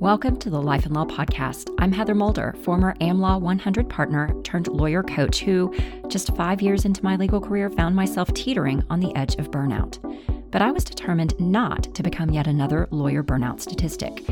Welcome to the Life and Law Podcast. I'm Heather Moulder, former AmLaw 100 partner turned lawyer coach who, just five years into my legal career, found myself teetering on the edge of burnout. But I was determined not to become yet another lawyer burnout statistic.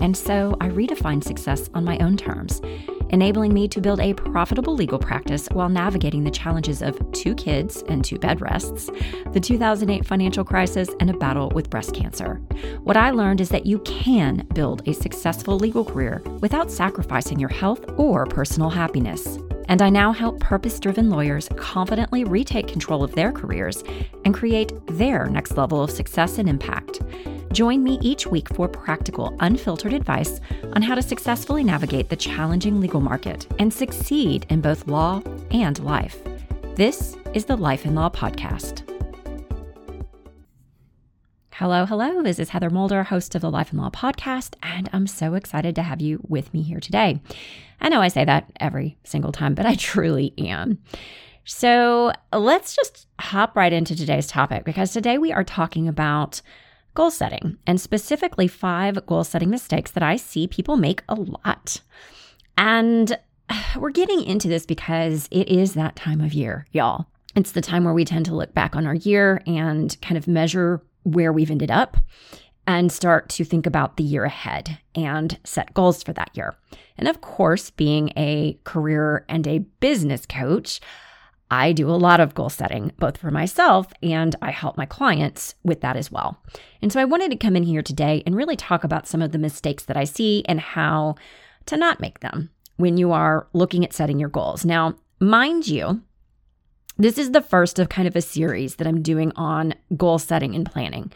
And so I redefined success on my own terms enabling me to build a profitable legal practice while navigating the challenges of two kids and two bed rests, the 2008 financial crisis, and a battle with breast cancer. What I learned is that you can build a successful legal career without sacrificing your health or personal happiness. And I now help purpose driven lawyers confidently retake control of their careers and create their next level of success and impact. Join me each week for practical, unfiltered advice on how to successfully navigate the challenging legal market and succeed in both law and life. This is the Life and Law Podcast. Hello, hello. This is Heather Moulder, host of the Life and Law Podcast, and I'm so excited to have you with me here today. I know I say that every single time, but I truly am. So let's just hop right into today's topic because today we are talking about goal setting, and specifically five goal setting mistakes that I see people make a lot. And we're getting into this because it is that time of year, y'all. It's the time where we tend to look back on our year and kind of measure where we've ended up and start to think about the year ahead and set goals for that year. And of course, being a career and a business coach, I do a lot of goal setting, both for myself and I help my clients with that as well. And so I wanted to come in here today and really talk about some of the mistakes that I see and how to not make them when you are looking at setting your goals. Now, mind you, this is the first of kind of a series that I'm doing on goal setting and planning.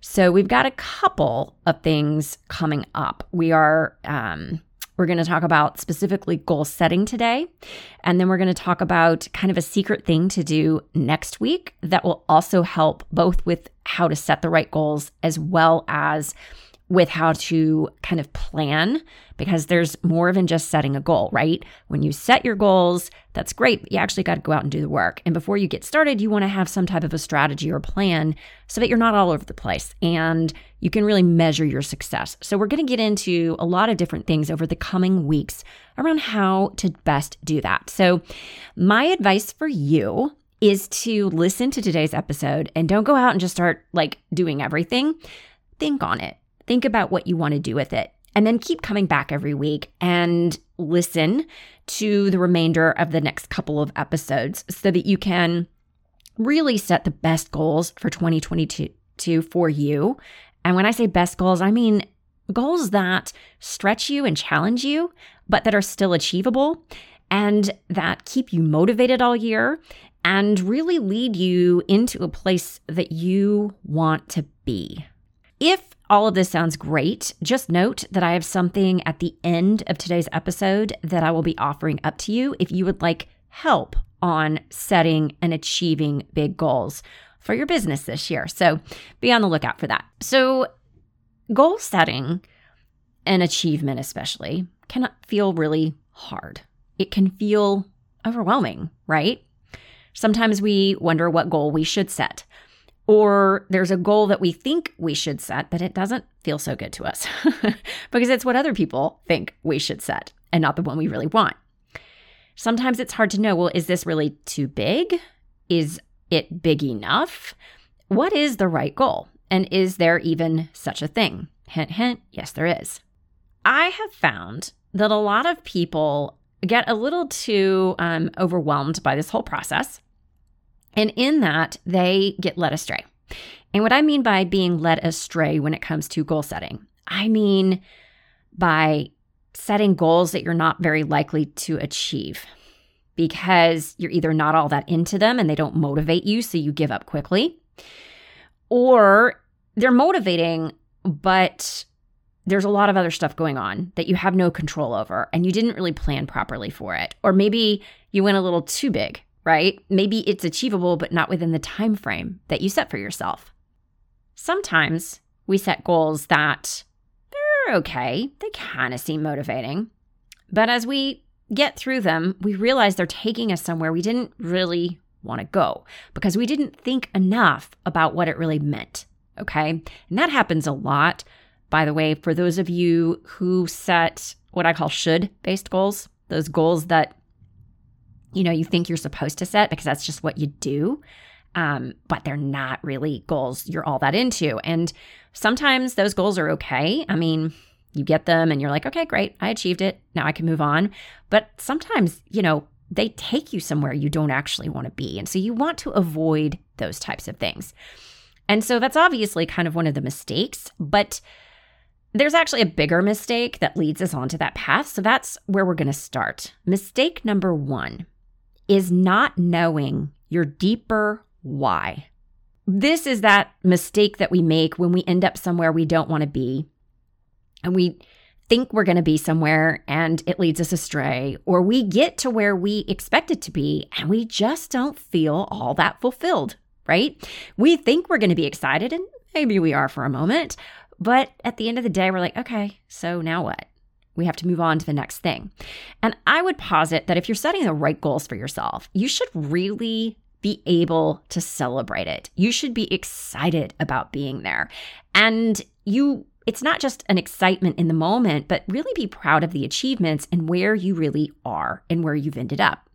So we've got a couple of things coming up. We are um, we're going to talk about specifically goal setting today. And then we're going to talk about kind of a secret thing to do next week that will also help both with how to set the right goals as well as with how to kind of plan because there's more than just setting a goal, right? When you set your goals, that's great, but you actually got to go out and do the work. And before you get started, you want to have some type of a strategy or plan so that you're not all over the place and you can really measure your success. So, we're going to get into a lot of different things over the coming weeks around how to best do that. So, my advice for you is to listen to today's episode and don't go out and just start like doing everything. Think on it Think about what you want to do with it. And then keep coming back every week and listen to the remainder of the next couple of episodes so that you can really set the best goals for 2022 for you. And when I say best goals, I mean goals that stretch you and challenge you, but that are still achievable and that keep you motivated all year and really lead you into a place that you want to be. If all of this sounds great. Just note that I have something at the end of today's episode that I will be offering up to you if you would like help on setting and achieving big goals for your business this year. So be on the lookout for that. So, goal setting and achievement, especially, can feel really hard. It can feel overwhelming, right? Sometimes we wonder what goal we should set or there's a goal that we think we should set, but it doesn't feel so good to us because it's what other people think we should set and not the one we really want. Sometimes it's hard to know well, is this really too big? Is it big enough? What is the right goal? And is there even such a thing? Hint, hint, yes, there is. I have found that a lot of people get a little too um, overwhelmed by this whole process and in that, they get led astray. And what I mean by being led astray when it comes to goal setting, I mean by setting goals that you're not very likely to achieve because you're either not all that into them and they don't motivate you, so you give up quickly, or they're motivating, but there's a lot of other stuff going on that you have no control over and you didn't really plan properly for it. Or maybe you went a little too big right? Maybe it's achievable but not within the time frame that you set for yourself. Sometimes we set goals that they're okay, they kind of seem motivating. But as we get through them, we realize they're taking us somewhere we didn't really want to go because we didn't think enough about what it really meant. Okay. And that happens a lot by the way, for those of you who set what I call should based goals, those goals that you know you think you're supposed to set because that's just what you do. Um, but they're not really goals you're all that into. And sometimes those goals are okay. I mean, you get them and you're like, okay, great, I achieved it. Now I can move on. But sometimes, you know, they take you somewhere you don't actually want to be. And so you want to avoid those types of things. And so that's obviously kind of one of the mistakes, but there's actually a bigger mistake that leads us onto that path. So that's where we're going to start. Mistake number one is not knowing your deeper why. This is that mistake that we make when we end up somewhere we don't want to be. And we think we're going to be somewhere and it leads us astray, or we get to where we expect it to be and we just don't feel all that fulfilled, right? We think we're going to be excited and maybe we are for a moment, but at the end of the day, we're like, okay, so now what? We have to move on to the next thing. And I would posit that if you're setting the right goals for yourself, you should really be able to celebrate it. You should be excited about being there. And you it's not just an excitement in the moment, but really be proud of the achievements and where you really are and where you've ended up.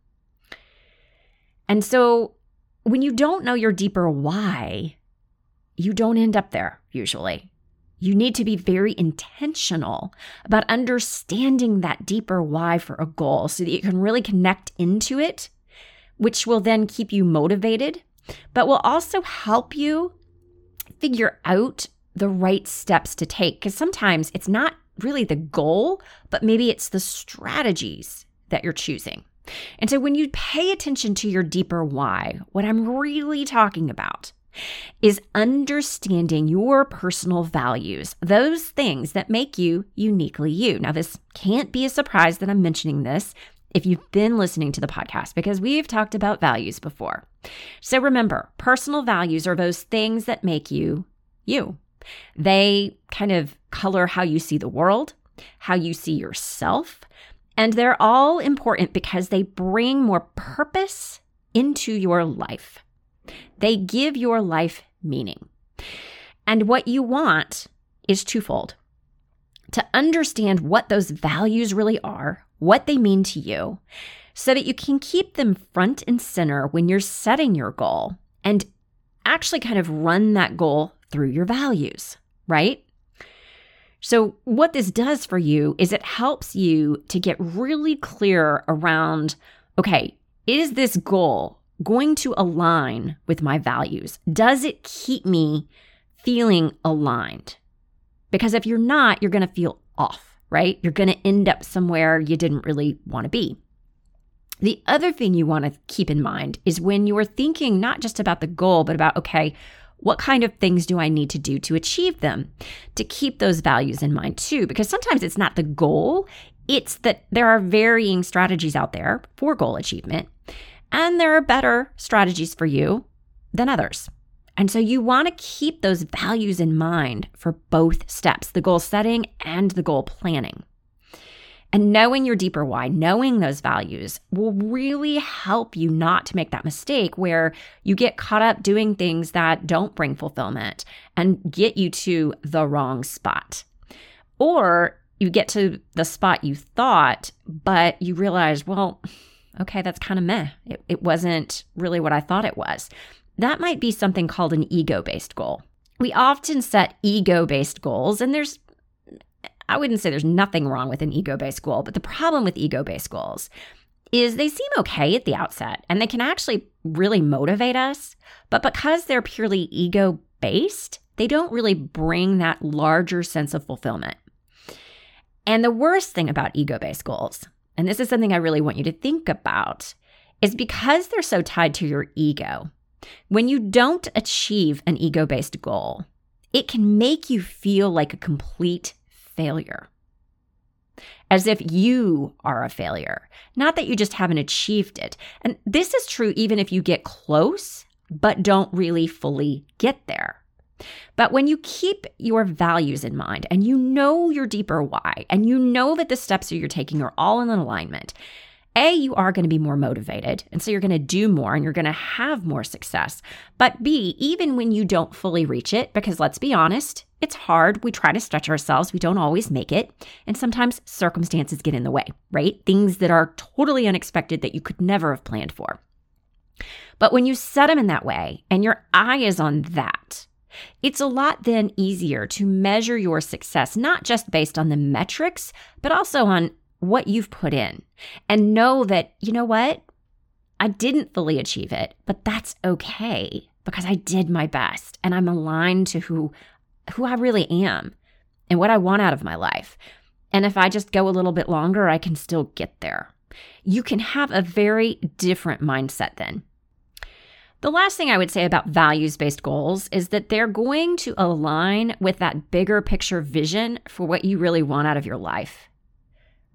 And so when you don't know your deeper why, you don't end up there usually. You need to be very intentional about understanding that deeper why for a goal so that you can really connect into it, which will then keep you motivated, but will also help you figure out the right steps to take. Because sometimes it's not really the goal, but maybe it's the strategies that you're choosing. And so when you pay attention to your deeper why, what I'm really talking about is understanding your personal values, those things that make you uniquely you. Now, this can't be a surprise that I'm mentioning this if you've been listening to the podcast because we've talked about values before. So remember, personal values are those things that make you you. They kind of color how you see the world, how you see yourself, and they're all important because they bring more purpose into your life. They give your life meaning. And what you want is twofold to understand what those values really are, what they mean to you, so that you can keep them front and center when you're setting your goal and actually kind of run that goal through your values, right? So, what this does for you is it helps you to get really clear around okay, is this goal going to align with my values? Does it keep me feeling aligned? Because if you're not, you're going to feel off, right? You're going to end up somewhere you didn't really want to be. The other thing you want to keep in mind is when you are thinking not just about the goal, but about, okay, what kind of things do I need to do to achieve them? To keep those values in mind too, because sometimes it's not the goal, it's that there are varying strategies out there for goal achievement, and there are better strategies for you than others. And so you want to keep those values in mind for both steps the goal setting and the goal planning. And knowing your deeper why, knowing those values will really help you not to make that mistake where you get caught up doing things that don't bring fulfillment and get you to the wrong spot. Or you get to the spot you thought, but you realize, well, okay, that's kind of meh. It, it wasn't really what I thought it was. That might be something called an ego based goal. We often set ego based goals, and there's I wouldn't say there's nothing wrong with an ego based goal, but the problem with ego based goals is they seem okay at the outset and they can actually really motivate us. But because they're purely ego based, they don't really bring that larger sense of fulfillment. And the worst thing about ego based goals, and this is something I really want you to think about, is because they're so tied to your ego, when you don't achieve an ego based goal, it can make you feel like a complete failure. As if you are a failure, not that you just haven't achieved it. And this is true even if you get close, but don't really fully get there. But when you keep your values in mind and you know your deeper why, and you know that the steps that you're taking are all in alignment, a, you are going to be more motivated. And so you're going to do more and you're going to have more success. But B, even when you don't fully reach it, because let's be honest, It's hard. We try to stretch ourselves. We don't always make it. And sometimes circumstances get in the way, right? Things that are totally unexpected that you could never have planned for. But when you set them in that way and your eye is on that, it's a lot then easier to measure your success, not just based on the metrics, but also on what you've put in and know that, you know what? I didn't fully achieve it, but that's okay because I did my best and I'm aligned to who who I really am and what I want out of my life. And if I just go a little bit longer, I can still get there. You can have a very different mindset then. The last thing I would say about values based goals is that they're going to align with that bigger picture vision for what you really want out of your life,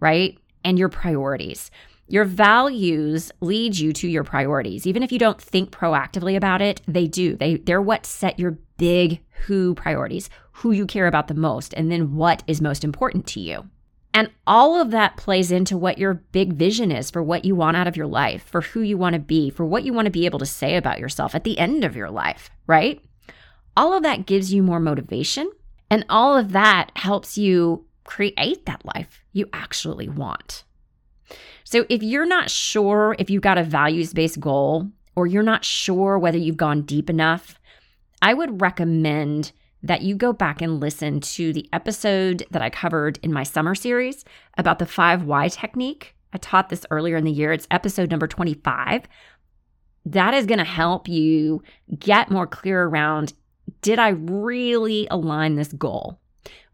right? And your priorities. Your values lead you to your priorities. Even if you don't think proactively about it, they do. They, they're what set your big who priorities, who you care about the most, and then what is most important to you. And all of that plays into what your big vision is for what you want out of your life, for who you want to be, for what you want to be able to say about yourself at the end of your life, right? All of that gives you more motivation. And all of that helps you create that life you actually want. So if you're not sure if you've got a values based goal, or you're not sure whether you've gone deep enough, I would recommend that you go back and listen to the episode that I covered in my summer series about the five why technique. I taught this earlier in the year. It's episode number 25. That is going to help you get more clear around did I really align this goal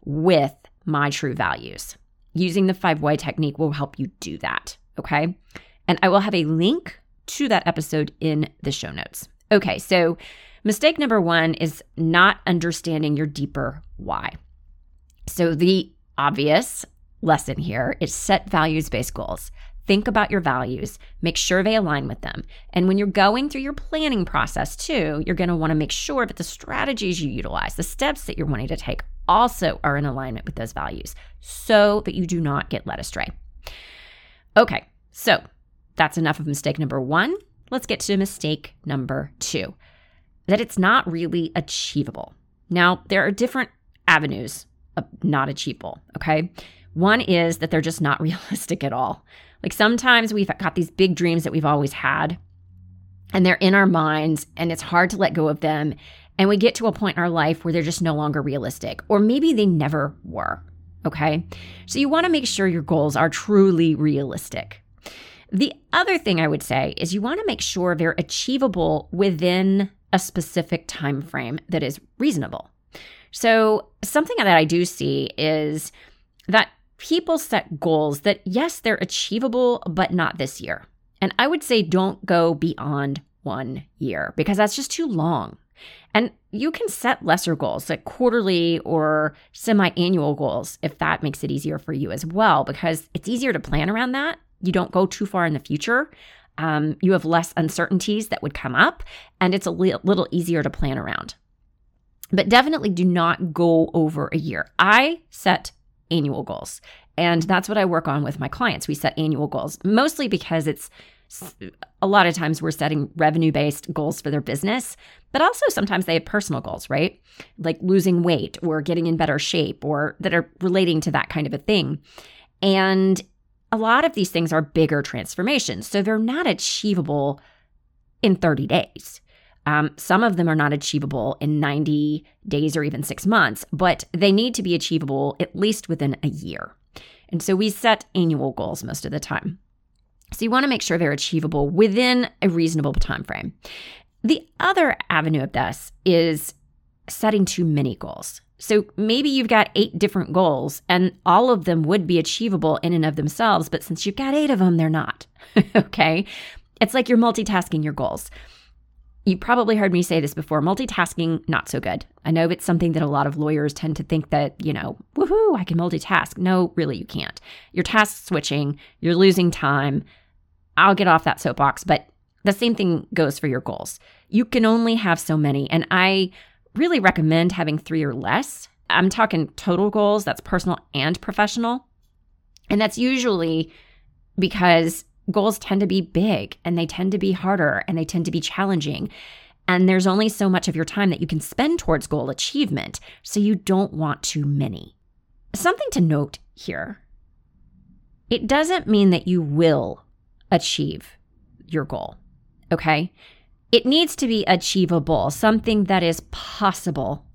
with my true values? Using the five why technique will help you do that. Okay. And I will have a link to that episode in the show notes. Okay. So, Mistake number one is not understanding your deeper why. So, the obvious lesson here is set values based goals. Think about your values, make sure they align with them. And when you're going through your planning process too, you're going to want to make sure that the strategies you utilize, the steps that you're wanting to take, also are in alignment with those values so that you do not get led astray. Okay, so that's enough of mistake number one. Let's get to mistake number two that it's not really achievable. Now, there are different avenues of not achievable, okay? One is that they're just not realistic at all. Like sometimes we've got these big dreams that we've always had, and they're in our minds, and it's hard to let go of them. And we get to a point in our life where they're just no longer realistic, or maybe they never were, okay? So you wanna make sure your goals are truly realistic. The other thing I would say is you wanna make sure they're achievable within a specific time frame that is reasonable. So, something that I do see is that people set goals that, yes, they're achievable, but not this year. And I would say don't go beyond one year because that's just too long. And you can set lesser goals, like quarterly or semi annual goals, if that makes it easier for you as well, because it's easier to plan around that. You don't go too far in the future um, you have less uncertainties that would come up, and it's a li- little easier to plan around. But definitely do not go over a year. I set annual goals, and that's what I work on with my clients. We set annual goals, mostly because it's a lot of times we're setting revenue based goals for their business, but also sometimes they have personal goals, right? Like losing weight or getting in better shape or that are relating to that kind of a thing. And a lot of these things are bigger transformations. So they're not achievable in 30 days. Um, some of them are not achievable in 90 days or even six months, but they need to be achievable at least within a year. And so we set annual goals most of the time. So you want to make sure they're achievable within a reasonable time frame. The other avenue of this is setting too many goals. So maybe you've got eight different goals and all of them would be achievable in and of themselves, but since you've got eight of them, they're not. okay. It's like you're multitasking your goals. You probably heard me say this before multitasking, not so good. I know it's something that a lot of lawyers tend to think that, you know, woohoo, I can multitask. No, really, you can't. You're task switching, you're losing time. I'll get off that soapbox, but the same thing goes for your goals. You can only have so many. And I, really recommend having three or less. I'm talking total goals, that's personal and professional. And that's usually because goals tend to be big and they tend to be harder and they tend to be challenging. And there's only so much of your time that you can spend towards goal achievement, so you don't want too many. Something to note here it doesn't mean that you will achieve your goal, okay? It needs to be achievable, something that is possible,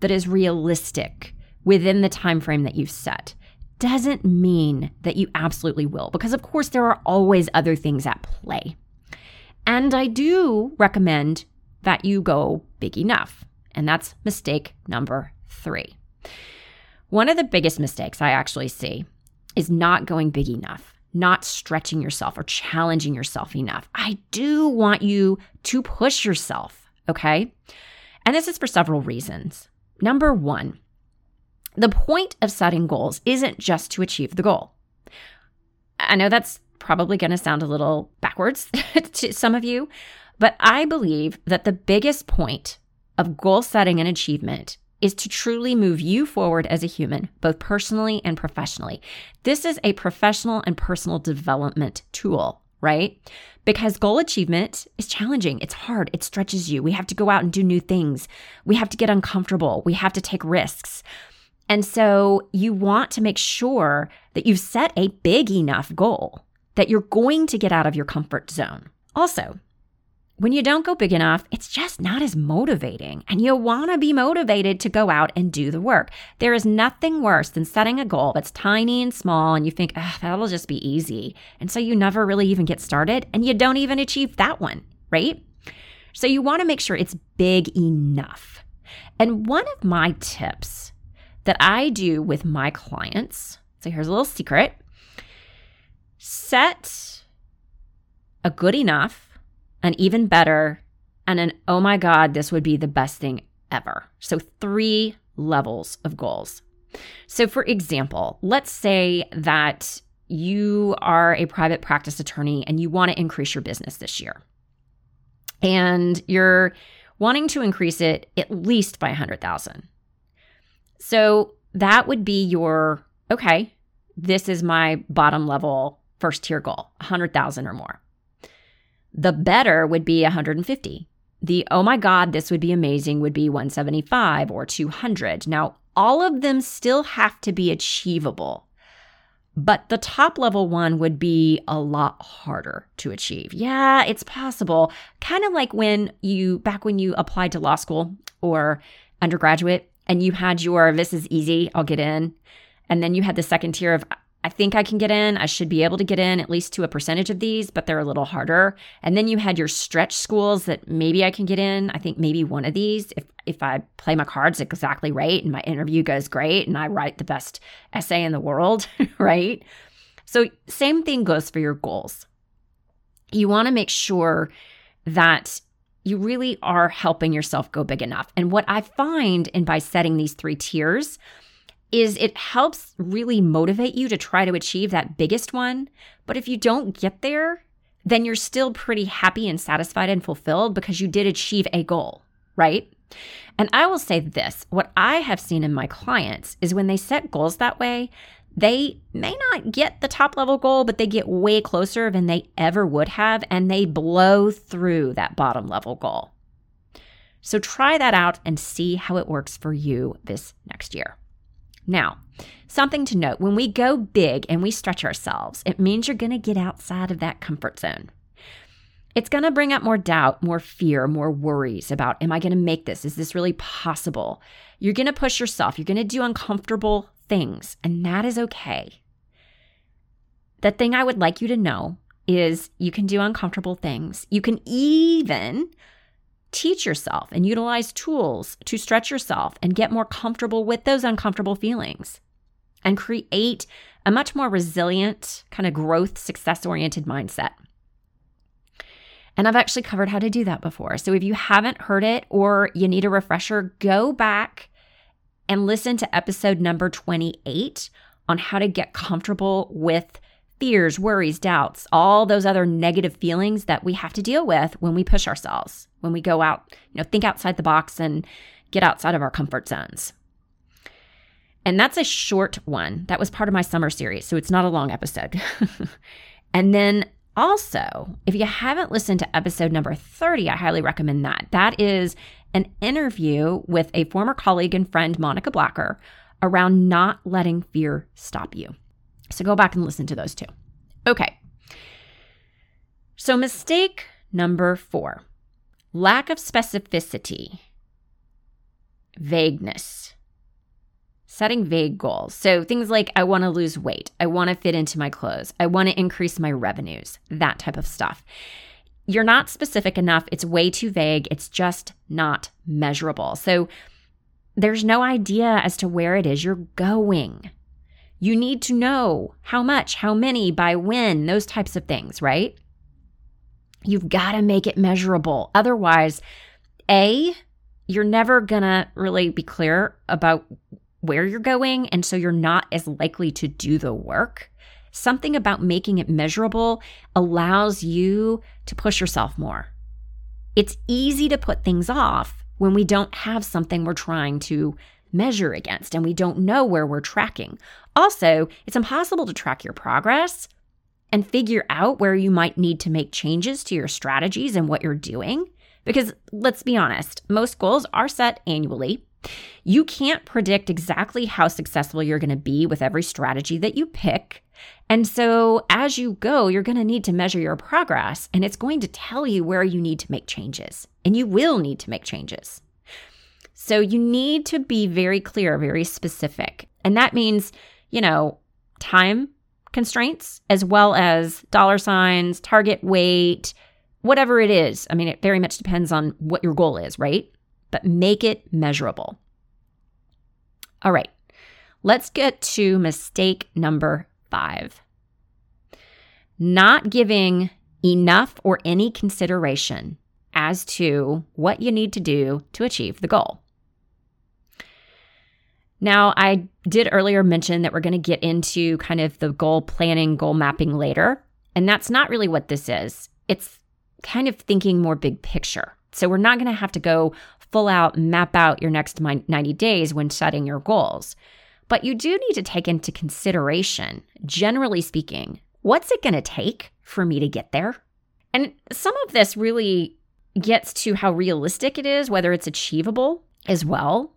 that is realistic within the time frame that you've set. Doesn't mean that you absolutely will, because of course there are always other things at play. And I do recommend that you go big enough. And that's mistake number three. One of the biggest mistakes I actually see is not going big enough, not stretching yourself or challenging yourself enough. I do want you to push yourself, okay? And this is for several reasons. Number one, the point of setting goals isn't just to achieve the goal. I know that's probably going to sound a little backwards to some of you, but I believe that the biggest point of goal setting and achievement is to truly move you forward as a human, both personally and professionally. This is a professional and personal development tool, right? Because goal achievement is challenging. It's hard. It stretches you. We have to go out and do new things. We have to get uncomfortable. We have to take risks. And so you want to make sure that you've set a big enough goal that you're going to get out of your comfort zone. Also, when you don't go big enough, it's just not as motivating. And you want to be motivated to go out and do the work. There is nothing worse than setting a goal that's tiny and small and you think, ah, that'll just be easy. And so you never really even get started and you don't even achieve that one, right? So you want to make sure it's big enough. And one of my tips that I do with my clients, so here's a little secret set a good enough an even better, and an oh my God, this would be the best thing ever. So, three levels of goals. So, for example, let's say that you are a private practice attorney and you want to increase your business this year. And you're wanting to increase it at least by 100,000. So, that would be your okay, this is my bottom level first tier goal, 100,000 or more. The better would be 150. The oh my God, this would be amazing would be 175 or 200. Now, all of them still have to be achievable, but the top level one would be a lot harder to achieve. Yeah, it's possible. Kind of like when you, back when you applied to law school or undergraduate and you had your this is easy, I'll get in. And then you had the second tier of I think I can get in. I should be able to get in at least to a percentage of these, but they're a little harder. And then you had your stretch schools that maybe I can get in. I think maybe one of these if if I play my cards exactly right and my interview goes great and I write the best essay in the world, right? So same thing goes for your goals. You want to make sure that you really are helping yourself go big enough. And what I find in by setting these three tiers, is it helps really motivate you to try to achieve that biggest one. But if you don't get there, then you're still pretty happy and satisfied and fulfilled because you did achieve a goal, right? And I will say this what I have seen in my clients is when they set goals that way, they may not get the top level goal, but they get way closer than they ever would have, and they blow through that bottom level goal. So try that out and see how it works for you this next year. Now, something to note when we go big and we stretch ourselves, it means you're going to get outside of that comfort zone. It's going to bring up more doubt, more fear, more worries about am I going to make this? Is this really possible? You're going to push yourself. You're going to do uncomfortable things, and that is okay. The thing I would like you to know is you can do uncomfortable things. You can even teach yourself and utilize tools to stretch yourself and get more comfortable with those uncomfortable feelings and create a much more resilient, kind of growth, success oriented mindset. And I've actually covered how to do that before. So if you haven't heard it or you need a refresher, go back and listen to episode number 28 on how to get comfortable with fears, worries, doubts, all those other negative feelings that we have to deal with when we push ourselves, when we go out, you know, think outside the box and get outside of our comfort zones. And that's a short one. That was part of my summer series, so it's not a long episode. and then Also, if you haven't listened to episode number 30, I highly recommend that. That is an interview with a former colleague and friend, Monica Blacker, around not letting fear stop you. So go back and listen to those two. Okay. So, mistake number four lack of specificity, vagueness, setting vague goals. So, things like I want to lose weight, I want to fit into my clothes, I want to increase my revenues, that type of stuff. You're not specific enough. It's way too vague. It's just not measurable. So, there's no idea as to where it is you're going. You need to know how much, how many, by when, those types of things, right? You've got to make it measurable. Otherwise, A, you're never going to really be clear about where you're going. And so you're not as likely to do the work. Something about making it measurable allows you to push yourself more. It's easy to put things off when we don't have something we're trying to measure against and we don't know where we're tracking. Also, it's impossible to track your progress and figure out where you might need to make changes to your strategies and what you're doing. Because let's be honest, most goals are set annually. You can't predict exactly how successful you're going to be with every strategy that you pick. And so, as you go, you're going to need to measure your progress, and it's going to tell you where you need to make changes. And you will need to make changes. So you need to be very clear, very specific. And that means, you know, time constraints as well as dollar signs, target weight, whatever it is. I mean, it very much depends on what your goal is, right? But make it measurable. All right, let's get to mistake number five not giving enough or any consideration as to what you need to do to achieve the goal. Now, I did earlier mention that we're going to get into kind of the goal planning, goal mapping later. And that's not really what this is. It's kind of thinking more big picture. So we're not going to have to go full out map out your next 90 days when setting your goals. But you do need to take into consideration, generally speaking, what's it going to take for me to get there? And some of this really gets to how realistic it is, whether it's achievable as well.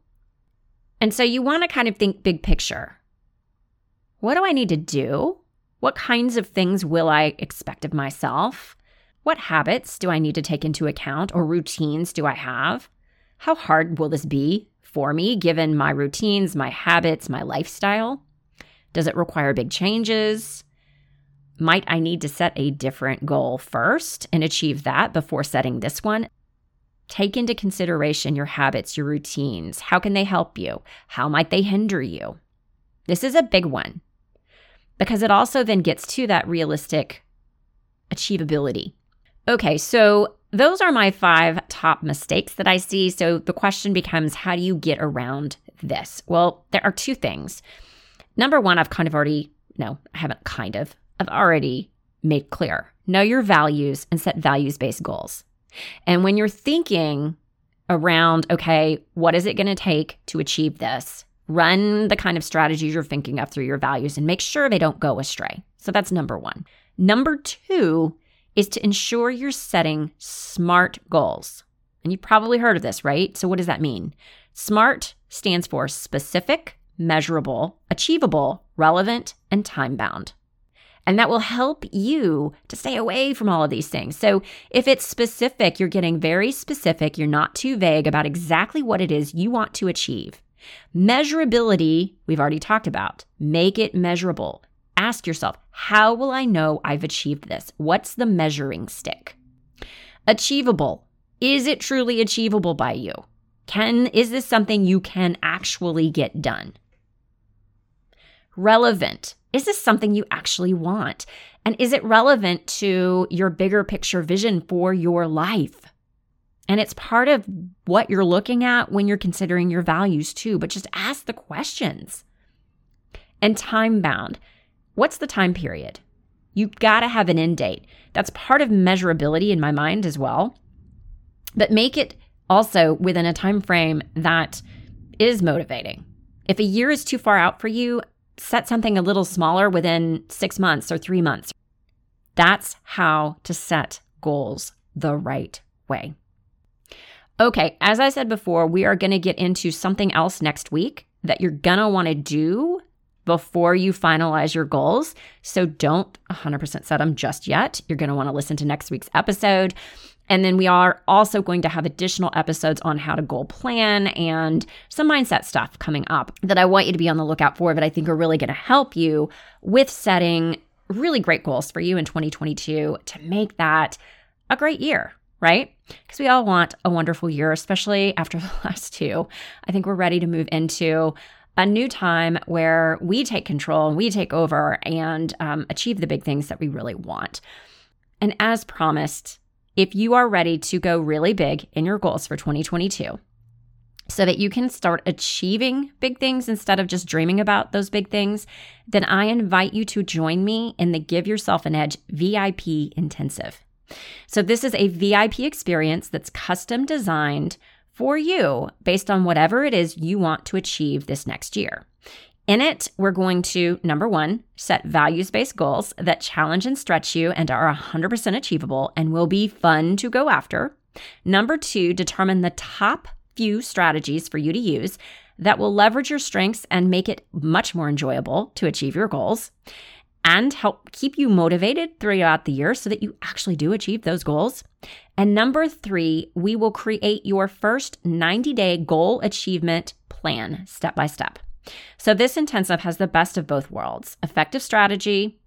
And so you want to kind of think big picture. What do I need to do? What kinds of things will I expect of myself? What habits do I need to take into account or routines do I have? How hard will this be for me given my routines, my habits, my lifestyle? Does it require big changes? Might I need to set a different goal first and achieve that before setting this one? Take into consideration your habits, your routines. How can they help you? How might they hinder you? This is a big one because it also then gets to that realistic achievability. Okay, so those are my five top mistakes that I see. So the question becomes how do you get around this? Well, there are two things. Number one, I've kind of already, no, I haven't kind of, I've already made clear. Know your values and set values based goals. And when you're thinking around, okay, what is it going to take to achieve this? Run the kind of strategies you're thinking of through your values and make sure they don't go astray. So that's number one. Number two is to ensure you're setting SMART goals. And you've probably heard of this, right? So what does that mean? SMART stands for specific, measurable, achievable, relevant, and time bound. And that will help you to stay away from all of these things. So, if it's specific, you're getting very specific, you're not too vague about exactly what it is you want to achieve. Measurability, we've already talked about. Make it measurable. Ask yourself, how will I know I've achieved this? What's the measuring stick? Achievable. Is it truly achievable by you? Can is this something you can actually get done? Relevant. Is this something you actually want? And is it relevant to your bigger picture vision for your life? And it's part of what you're looking at when you're considering your values too, but just ask the questions. And time bound. What's the time period? You've got to have an end date. That's part of measurability in my mind as well. But make it also within a time frame that is motivating. If a year is too far out for you, set something a little smaller within six months or three months. That's how to set goals the right way. Okay, as I said before, we are going to get into something else next week that you're going to want to do before you finalize your goals. So don't 100% set them just yet. You're going to want to listen to next week's episode. And then we are also going to have additional episodes on how to goal plan and some mindset stuff coming up that I want you to be on the lookout for, that I think are really going to help you with setting really great goals for you in 2022 to make that a great year, right? Because we all want a wonderful year, especially after the last two. I think we're ready to move into a new time where we take control and we take over and um, achieve the big things that we really want. And as promised, if you are ready to go really big in your goals for 2022, so that you can start achieving big things instead of just dreaming about those big things, then I invite you to join me in the Give Yourself an Edge VIP Intensive. So, this is a VIP experience that's custom designed for you based on whatever it is you want to achieve this next year. In it, we're going to number one, set values based goals that challenge and stretch you and are 100% achievable and will be fun to go after. Number two, determine the top few strategies for you to use that will leverage your strengths and make it much more enjoyable to achieve your goals and help keep you motivated throughout the year so that you actually do achieve those goals. And number three, we will create your first 90 day goal achievement plan step by step. So, this intensive has the best of both worlds effective strategy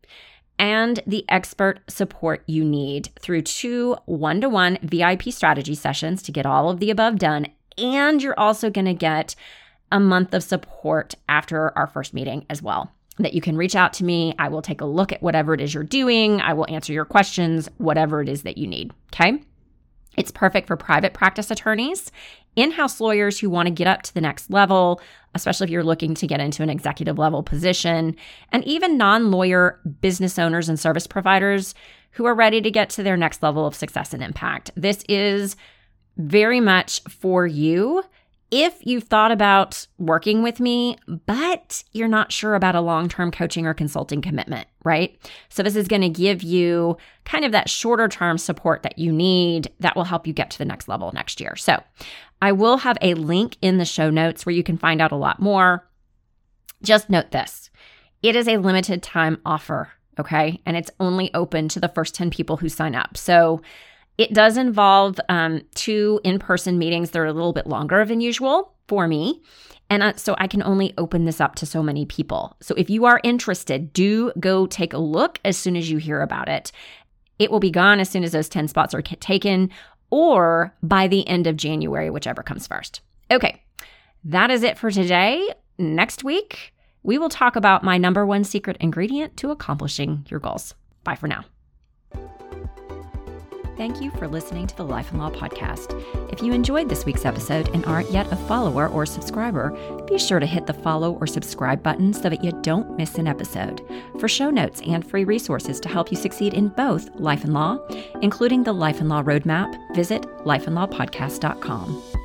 and the expert support you need through two one to one VIP strategy sessions to get all of the above done. And you're also going to get a month of support after our first meeting as well. That you can reach out to me. I will take a look at whatever it is you're doing. I will answer your questions, whatever it is that you need. Okay. It's perfect for private practice attorneys, in house lawyers who want to get up to the next level, especially if you're looking to get into an executive level position, and even non lawyer business owners and service providers who are ready to get to their next level of success and impact. This is very much for you if you've thought about working with me, but you're not sure about a long term coaching or consulting commitment, right? So, this is going to give you kind of that shorter term support that you need that will help you get to the next level next year. So, I will have a link in the show notes where you can find out a lot more. Just note this it is a limited time offer, okay? And it's only open to the first 10 people who sign up. So, it does involve um, two in person meetings that are a little bit longer than usual for me. And so I can only open this up to so many people. So if you are interested, do go take a look as soon as you hear about it. It will be gone as soon as those 10 spots are taken or by the end of January, whichever comes first. Okay, that is it for today. Next week, we will talk about my number one secret ingredient to accomplishing your goals. Bye for now. Thank you for listening to the Life and Law Podcast. If you enjoyed this week's episode and aren't yet a follower or subscriber, be sure to hit the follow or subscribe button so that you don't miss an episode. For show notes and free resources to help you succeed in both life and law, including the Life and Law Roadmap, visit lifeandlawpodcast.com.